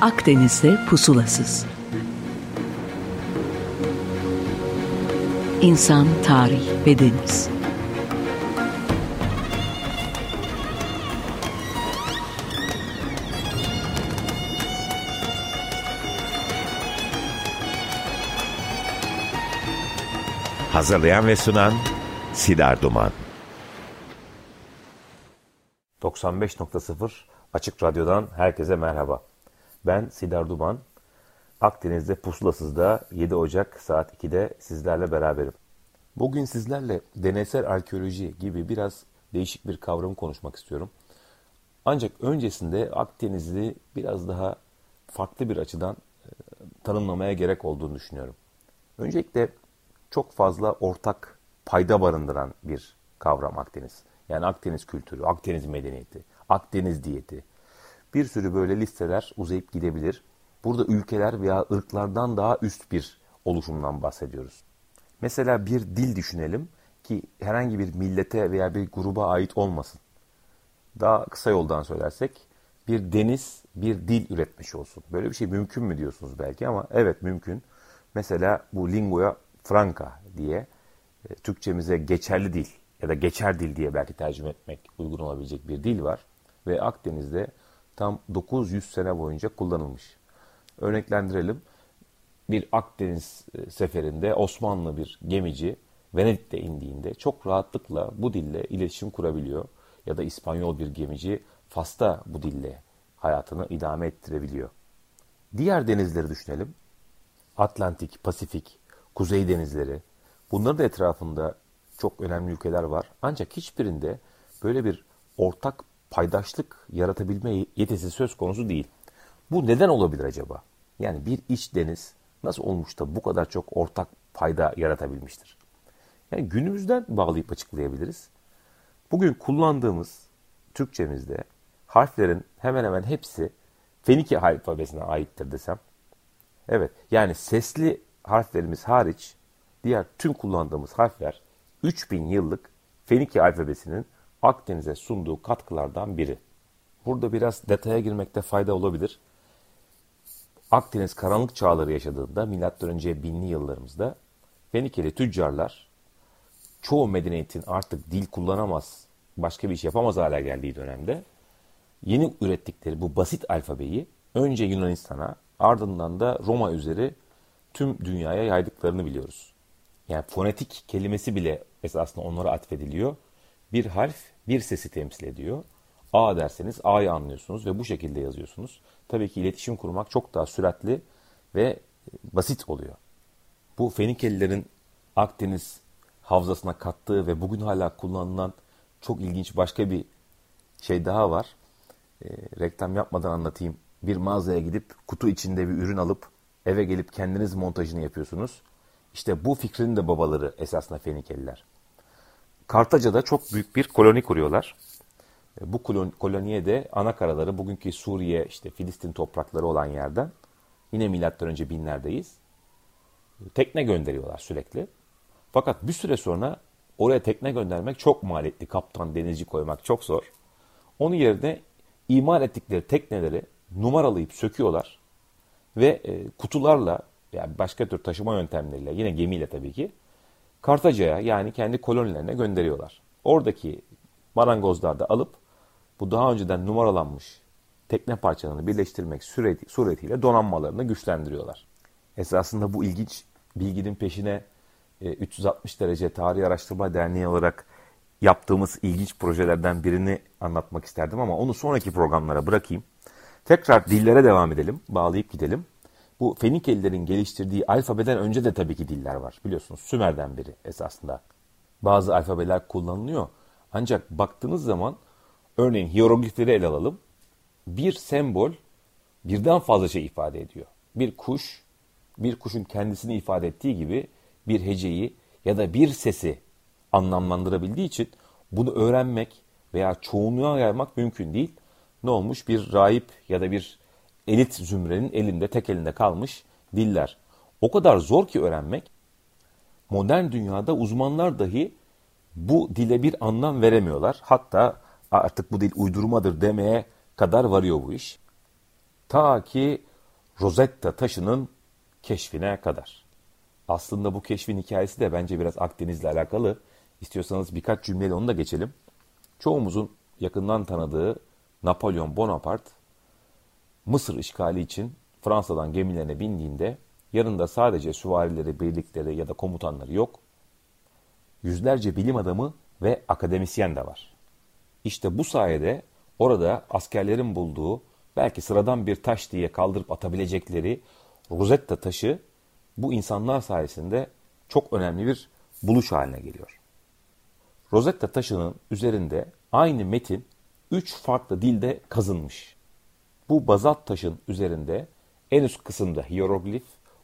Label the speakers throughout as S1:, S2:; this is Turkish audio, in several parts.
S1: Akdeniz'de pusulasız. İnsan, tarih ve deniz.
S2: Hazırlayan ve sunan Sidar Duman.
S3: 95.0 Açık Radyo'dan herkese merhaba. Ben Sidar Duman. Akdeniz'de Pusulasız'da 7 Ocak saat 2'de sizlerle beraberim. Bugün sizlerle deneysel arkeoloji gibi biraz değişik bir kavramı konuşmak istiyorum. Ancak öncesinde Akdeniz'i biraz daha farklı bir açıdan e, tanımlamaya gerek olduğunu düşünüyorum. Öncelikle çok fazla ortak payda barındıran bir kavram Akdeniz. Yani Akdeniz kültürü, Akdeniz medeniyeti, Akdeniz diyeti. Bir sürü böyle listeler uzayıp gidebilir. Burada ülkeler veya ırklardan daha üst bir oluşumdan bahsediyoruz. Mesela bir dil düşünelim ki herhangi bir millete veya bir gruba ait olmasın. Daha kısa yoldan söylersek bir deniz bir dil üretmiş olsun. Böyle bir şey mümkün mü diyorsunuz belki ama evet mümkün. Mesela bu lingoya franca diye e, Türkçemize geçerli dil ya da geçer dil diye belki tercüme etmek uygun olabilecek bir dil var. Ve Akdeniz'de tam 900 sene boyunca kullanılmış. Örneklendirelim. Bir Akdeniz e, seferinde Osmanlı bir gemici Venedik'te indiğinde çok rahatlıkla bu dille iletişim kurabiliyor. Ya da İspanyol bir gemici Fas'ta bu dille hayatını idame ettirebiliyor. Diğer denizleri düşünelim. Atlantik, Pasifik, Kuzey denizleri. Bunların da etrafında çok önemli ülkeler var. Ancak hiçbirinde böyle bir ortak paydaşlık yaratabilme yetisi söz konusu değil. Bu neden olabilir acaba? Yani bir iç deniz nasıl olmuş da bu kadar çok ortak payda yaratabilmiştir? Yani günümüzden bağlayıp açıklayabiliriz. Bugün kullandığımız Türkçemizde harflerin hemen hemen hepsi Fenike alfabesine aittir desem. Evet yani sesli harflerimiz hariç diğer tüm kullandığımız harfler 3000 yıllık Fenike alfabesinin Akdeniz'e sunduğu katkılardan biri. Burada biraz detaya girmekte fayda olabilir. Akdeniz karanlık çağları yaşadığında M.Ö. binli yıllarımızda Fenikeli tüccarlar çoğu medeniyetin artık dil kullanamaz, başka bir iş yapamaz hale geldiği dönemde yeni ürettikleri bu basit alfabeyi önce Yunanistan'a ardından da Roma üzeri tüm dünyaya yaydıklarını biliyoruz. Yani fonetik kelimesi bile esasında onlara atfediliyor. Bir harf bir sesi temsil ediyor. A derseniz A'yı anlıyorsunuz ve bu şekilde yazıyorsunuz. Tabii ki iletişim kurmak çok daha süratli ve e, basit oluyor. Bu Fenikelilerin Akdeniz havzasına kattığı ve bugün hala kullanılan çok ilginç başka bir şey daha var. E, reklam yapmadan anlatayım. Bir mağazaya gidip kutu içinde bir ürün alıp eve gelip kendiniz montajını yapıyorsunuz. İşte bu fikrin de babaları esasında Fenikeliler. Kartaca'da çok büyük bir koloni kuruyorlar. E, bu koloniye de ana karaları bugünkü Suriye, işte Filistin toprakları olan yerden yine milattan önce binlerdeyiz. Tekne gönderiyorlar sürekli. Fakat bir süre sonra oraya tekne göndermek çok maliyetli. Kaptan, denizci koymak çok zor. Onun yerine imal ettikleri tekneleri numaralayıp söküyorlar ve e, kutularla yani başka tür taşıma yöntemleriyle yine gemiyle tabii ki Kartaca'ya yani kendi kolonilerine gönderiyorlar. Oradaki marangozlar da alıp bu daha önceden numaralanmış tekne parçalarını birleştirmek suretiyle donanmalarını güçlendiriyorlar. Esasında bu ilginç bilginin peşine 360 e, derece Tarih Araştırma Derneği olarak yaptığımız ilginç projelerden birini anlatmak isterdim ama onu sonraki programlara bırakayım. Tekrar dillere devam edelim, bağlayıp gidelim. Bu Fenikelilerin geliştirdiği alfabeden önce de tabii ki diller var. Biliyorsunuz Sümer'den beri esasında. Bazı alfabeler kullanılıyor. Ancak baktığınız zaman örneğin hieroglifleri ele alalım. Bir sembol birden fazla şey ifade ediyor. Bir kuş, bir kuşun kendisini ifade ettiği gibi bir heceyi ya da bir sesi anlamlandırabildiği için bunu öğrenmek veya çoğunluğa yaymak mümkün değil. Ne olmuş? Bir rahip ya da bir elit zümrenin elinde tek elinde kalmış diller. O kadar zor ki öğrenmek. Modern dünyada uzmanlar dahi bu dile bir anlam veremiyorlar. Hatta artık bu dil uydurmadır demeye kadar varıyor bu iş. Ta ki Rosetta taşının keşfine kadar. Aslında bu keşfin hikayesi de bence biraz Akdeniz'le alakalı. İstiyorsanız birkaç cümleyle onu da geçelim. Çoğumuzun yakından tanıdığı Napolyon Bonaparte, Mısır işgali için Fransa'dan gemilerine bindiğinde yanında sadece süvarileri, birlikleri ya da komutanları yok. Yüzlerce bilim adamı ve akademisyen de var. İşte bu sayede orada askerlerin bulduğu belki sıradan bir taş diye kaldırıp atabilecekleri Rosetta taşı bu insanlar sayesinde çok önemli bir buluş haline geliyor. Rosetta taşının üzerinde aynı metin üç farklı dilde kazınmış. Bu bazalt taşın üzerinde en üst kısımda hieroglif,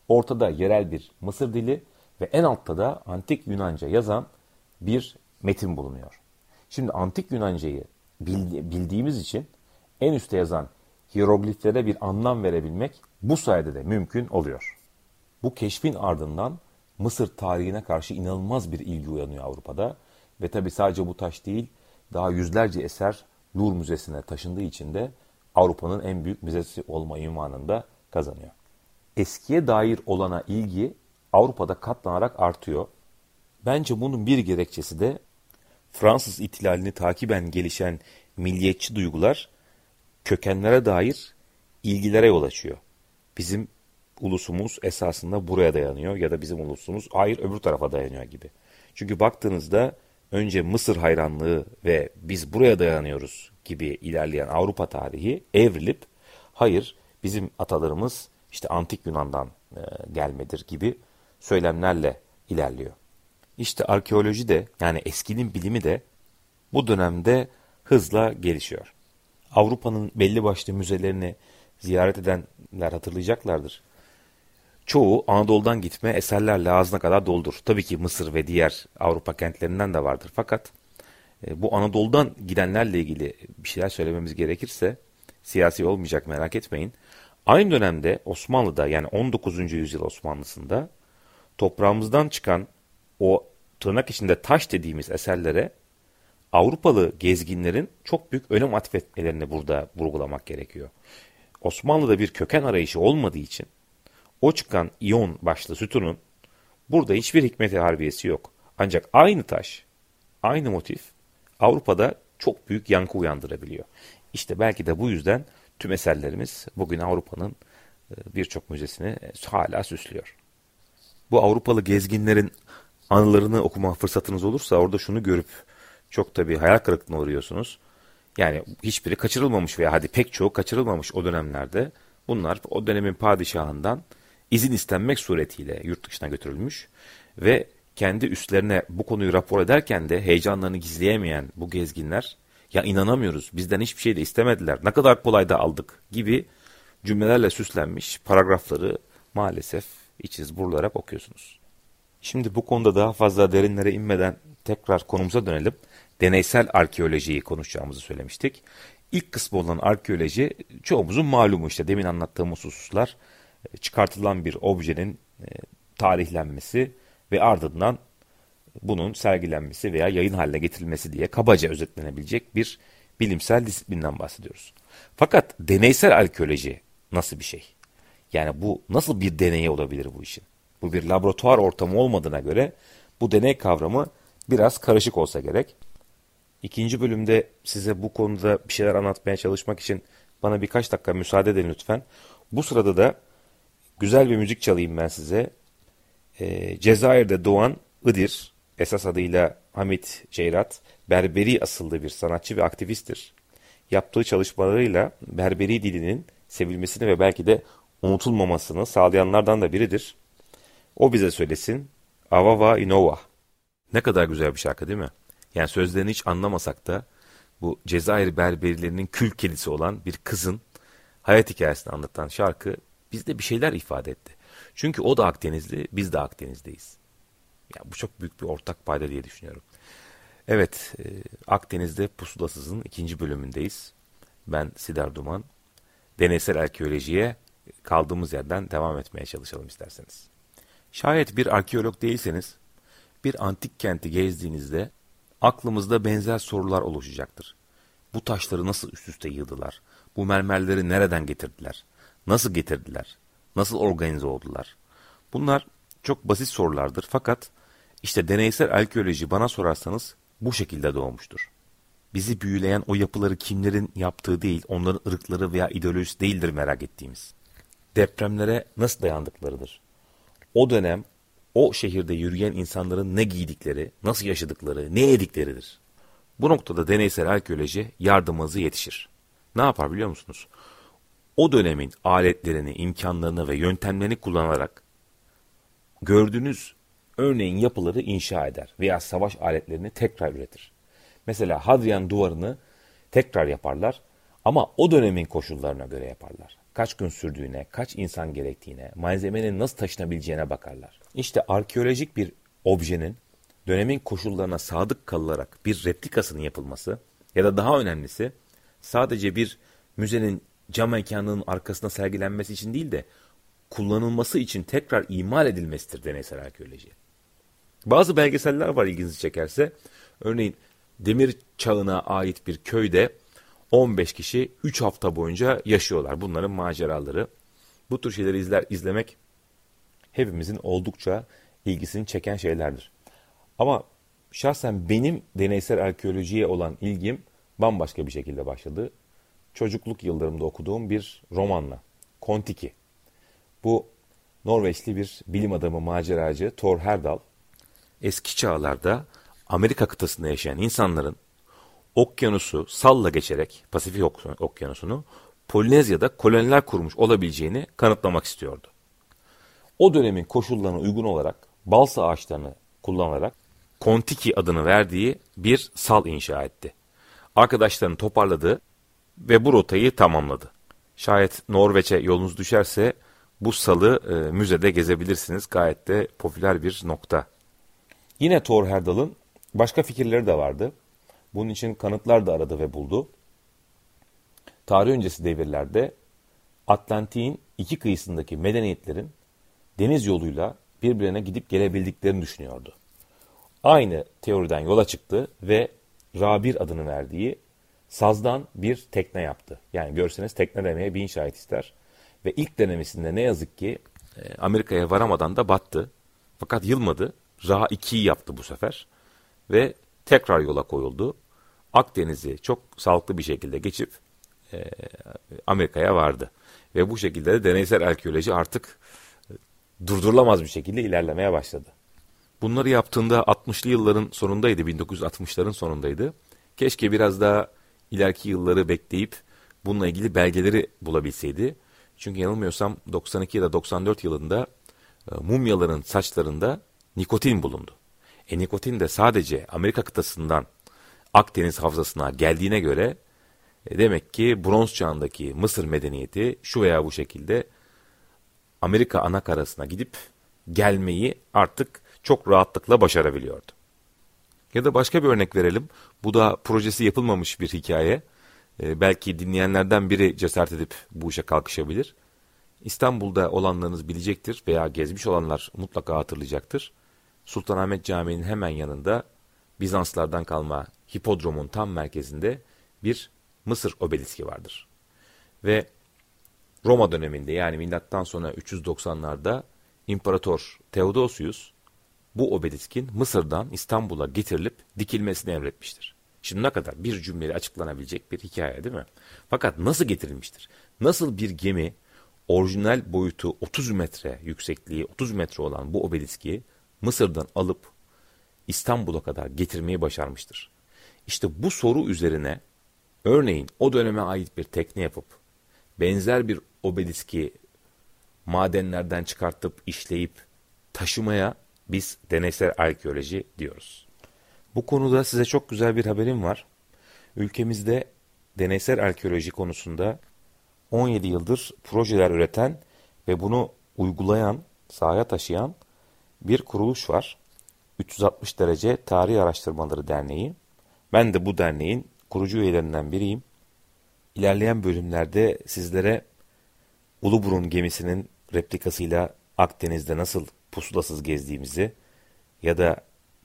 S3: ortada yerel bir Mısır dili ve en altta da antik Yunanca yazan bir metin bulunuyor. Şimdi antik Yunancayı bildiğimiz için en üstte yazan hierogliflere bir anlam verebilmek bu sayede de mümkün oluyor. Bu keşfin ardından Mısır tarihine karşı inanılmaz bir ilgi uyanıyor Avrupa'da ve tabi sadece bu taş değil daha yüzlerce eser Louvre Müzesi'ne taşındığı için de Avrupa'nın en büyük müzesi olma ünvanında kazanıyor. Eskiye dair olana ilgi Avrupa'da katlanarak artıyor. Bence bunun bir gerekçesi de Fransız ihtilalini takiben gelişen milliyetçi duygular kökenlere dair ilgilere yol açıyor. Bizim ulusumuz esasında buraya dayanıyor ya da bizim ulusumuz hayır öbür tarafa dayanıyor gibi. Çünkü baktığınızda önce Mısır hayranlığı ve biz buraya dayanıyoruz gibi ilerleyen Avrupa tarihi evrilip hayır bizim atalarımız işte antik Yunan'dan e, gelmedir gibi söylemlerle ilerliyor. İşte arkeoloji de yani eskinin bilimi de bu dönemde hızla gelişiyor. Avrupa'nın belli başlı müzelerini ziyaret edenler hatırlayacaklardır. Çoğu Anadolu'dan gitme eserlerle ağzına kadar doldur. Tabii ki Mısır ve diğer Avrupa kentlerinden de vardır. Fakat bu Anadolu'dan gidenlerle ilgili bir şeyler söylememiz gerekirse siyasi olmayacak merak etmeyin. Aynı dönemde Osmanlı'da yani 19. yüzyıl Osmanlısı'nda toprağımızdan çıkan o tırnak içinde taş dediğimiz eserlere Avrupalı gezginlerin çok büyük önem atfetmelerini burada vurgulamak gerekiyor. Osmanlı'da bir köken arayışı olmadığı için o çıkan iyon başlı sütunun burada hiçbir hikmet harbiyesi yok. Ancak aynı taş, aynı motif Avrupa'da çok büyük yankı uyandırabiliyor. İşte belki de bu yüzden tüm eserlerimiz bugün Avrupa'nın e, birçok müzesini hala süslüyor. Bu Avrupalı gezginlerin anılarını okuma fırsatınız olursa orada şunu görüp çok tabii hayal kırıklığına uğruyorsunuz. Yani hiçbiri kaçırılmamış veya hadi pek çoğu kaçırılmamış o dönemlerde. Bunlar o dönemin padişahından izin istenmek suretiyle yurt dışına götürülmüş ve kendi üstlerine bu konuyu rapor ederken de heyecanlarını gizleyemeyen bu gezginler ya inanamıyoruz bizden hiçbir şey de istemediler ne kadar kolay da aldık gibi cümlelerle süslenmiş paragrafları maalesef içiz burularak okuyorsunuz. Şimdi bu konuda daha fazla derinlere inmeden tekrar konumuza dönelim. Deneysel arkeolojiyi konuşacağımızı söylemiştik. İlk kısmı olan arkeoloji çoğumuzun malumu işte demin anlattığımız hususlar çıkartılan bir objenin e, tarihlenmesi ve ardından bunun sergilenmesi veya yayın haline getirilmesi diye kabaca özetlenebilecek bir bilimsel disiplinden bahsediyoruz. Fakat deneysel arkeoloji nasıl bir şey? Yani bu nasıl bir deney olabilir bu işin? Bu bir laboratuvar ortamı olmadığına göre bu deney kavramı biraz karışık olsa gerek. İkinci bölümde size bu konuda bir şeyler anlatmaya çalışmak için bana birkaç dakika müsaade edin lütfen. Bu sırada da güzel bir müzik çalayım ben size. Ee, Cezayir'de doğan Idir, esas adıyla Hamit Ceyrat, Berberi asıllı bir sanatçı ve aktivisttir. Yaptığı çalışmalarıyla Berberi dilinin sevilmesini ve belki de unutulmamasını sağlayanlardan da biridir. O bize söylesin. Avava Inova. Ne kadar güzel bir şarkı değil mi? Yani sözlerini hiç anlamasak da bu Cezayir berberilerinin kül kedisi olan bir kızın hayat hikayesini anlatan şarkı bizde bir şeyler ifade etti. Çünkü o da Akdenizli, biz de Akdeniz'deyiz. Ya bu çok büyük bir ortak payda diye düşünüyorum. Evet, e, Akdeniz'de Pusulasız'ın ikinci bölümündeyiz. Ben Sidar Duman. Deneysel arkeolojiye kaldığımız yerden devam etmeye çalışalım isterseniz. Şayet bir arkeolog değilseniz, bir antik kenti gezdiğinizde aklımızda benzer sorular oluşacaktır. Bu taşları nasıl üst üste yığdılar? Bu mermerleri nereden getirdiler? Nasıl getirdiler? Nasıl organize oldular? Bunlar çok basit sorulardır fakat işte deneysel arkeoloji bana sorarsanız bu şekilde doğmuştur. Bizi büyüleyen o yapıları kimlerin yaptığı değil, onların ırkları veya ideolojisi değildir merak ettiğimiz. Depremlere nasıl dayandıklarıdır. O dönem o şehirde yürüyen insanların ne giydikleri, nasıl yaşadıkları, ne yedikleridir. Bu noktada deneysel arkeoloji yardımımızı yetişir. Ne yapar biliyor musunuz? O dönemin aletlerini, imkanlarını ve yöntemlerini kullanarak gördüğünüz örneğin yapıları inşa eder veya savaş aletlerini tekrar üretir. Mesela Hadrian duvarını tekrar yaparlar ama o dönemin koşullarına göre yaparlar. Kaç gün sürdüğüne, kaç insan gerektiğine, malzemenin nasıl taşınabileceğine bakarlar. İşte arkeolojik bir objenin dönemin koşullarına sadık kalınarak bir replikasının yapılması ya da daha önemlisi sadece bir müzenin cam mekanının arkasına sergilenmesi için değil de kullanılması için tekrar imal edilmesidir deneysel arkeoloji. Bazı belgeseller var ilginizi çekerse. Örneğin demir çağına ait bir köyde 15 kişi 3 hafta boyunca yaşıyorlar. Bunların maceraları. Bu tür şeyleri izler izlemek hepimizin oldukça ilgisini çeken şeylerdir. Ama şahsen benim deneysel arkeolojiye olan ilgim bambaşka bir şekilde başladı. Çocukluk yıllarımda okuduğum bir romanla. Kontiki. Bu Norveçli bir bilim adamı maceracı Thor Herdal. Eski çağlarda Amerika kıtasında yaşayan insanların okyanusu salla geçerek Pasifik okyanusunu Polinezya'da koloniler kurmuş olabileceğini kanıtlamak istiyordu. O dönemin koşullarına uygun olarak balsa ağaçlarını kullanarak Kontiki adını verdiği bir sal inşa etti. Arkadaşlarını toparladı ve bu rotayı tamamladı. Şayet Norveç'e yolunuz düşerse bu salı e, müzede gezebilirsiniz. Gayet de popüler bir nokta. Yine Thor Herdal'ın başka fikirleri de vardı. Bunun için kanıtlar da aradı ve buldu. Tarih öncesi devirlerde Atlantik'in iki kıyısındaki medeniyetlerin deniz yoluyla birbirine gidip gelebildiklerini düşünüyordu. Aynı teoriden yola çıktı ve Rabir adını verdiği sazdan bir tekne yaptı. Yani görseniz tekne demeye bin şahit ister. Ve ilk denemesinde ne yazık ki e, Amerika'ya varamadan da battı. Fakat yılmadı. Ra 2'yi yaptı bu sefer. Ve tekrar yola koyuldu. Akdeniz'i çok sağlıklı bir şekilde geçip e, Amerika'ya vardı. Ve bu şekilde de deneysel arkeoloji artık e, durdurulamaz bir şekilde ilerlemeye başladı. Bunları yaptığında 60'lı yılların sonundaydı, 1960'ların sonundaydı. Keşke biraz daha ileriki yılları bekleyip bununla ilgili belgeleri bulabilseydi. Çünkü yanılmıyorsam 92 ya da 94 yılında e, mumyaların saçlarında nikotin bulundu. E nikotin de sadece Amerika kıtasından Akdeniz havzasına geldiğine göre e, demek ki bronz çağındaki Mısır medeniyeti şu veya bu şekilde Amerika ana karasına gidip gelmeyi artık çok rahatlıkla başarabiliyordu. Ya da başka bir örnek verelim. Bu da projesi yapılmamış bir hikaye. Ee, belki dinleyenlerden biri cesaret edip bu işe kalkışabilir. İstanbul'da olanlarınız bilecektir veya gezmiş olanlar mutlaka hatırlayacaktır. Sultanahmet Camii'nin hemen yanında Bizanslardan kalma hipodromun tam merkezinde bir Mısır obeliski vardır. Ve Roma döneminde yani milattan sonra 390'larda İmparator Theodosius bu obeliskin Mısır'dan İstanbul'a getirilip dikilmesini emretmiştir. Şimdi ne kadar bir cümleyle açıklanabilecek bir hikaye değil mi? Fakat nasıl getirilmiştir? Nasıl bir gemi orijinal boyutu 30 metre yüksekliği 30 metre olan bu obeliski Mısır'dan alıp İstanbul'a kadar getirmeyi başarmıştır. İşte bu soru üzerine örneğin o döneme ait bir tekne yapıp benzer bir obeliski madenlerden çıkartıp işleyip taşımaya biz deneysel arkeoloji diyoruz. Bu konuda size çok güzel bir haberim var. Ülkemizde deneysel arkeoloji konusunda 17 yıldır projeler üreten ve bunu uygulayan, sahaya taşıyan bir kuruluş var. 360 derece Tarih Araştırmaları Derneği. Ben de bu derneğin kurucu üyelerinden biriyim. İlerleyen bölümlerde sizlere Uluburun gemisinin replikasıyla Akdeniz'de nasıl pusulasız gezdiğimizi ya da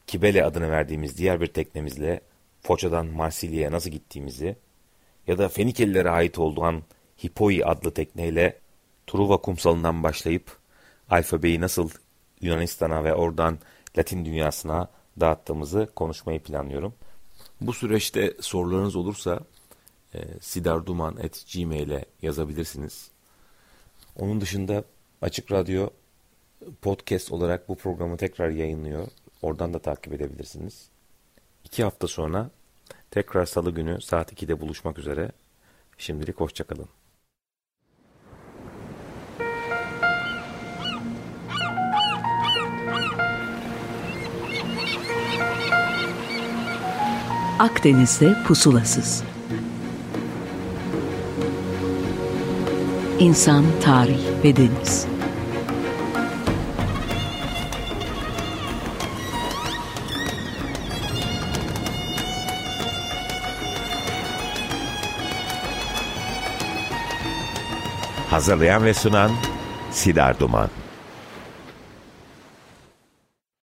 S3: Kibele adını verdiğimiz diğer bir teknemizle Foça'dan Marsilya'ya nasıl gittiğimizi ya da Fenikelilere ait olduğun Hipoi adlı tekneyle Truva kumsalından başlayıp alfabeyi nasıl Yunanistan'a ve oradan Latin dünyasına dağıttığımızı konuşmayı planlıyorum. Bu süreçte sorularınız olursa e, sidarduman.gmail'e yazabilirsiniz. Onun dışında Açık Radyo podcast olarak bu programı tekrar yayınlıyor. Oradan da takip edebilirsiniz. İki hafta sonra tekrar salı günü saat 2'de buluşmak üzere. Şimdilik hoşçakalın.
S1: Akdeniz'de pusulasız. İnsan, tarih ve deniz.
S2: Hazırlayan ve sunan Sidar Duman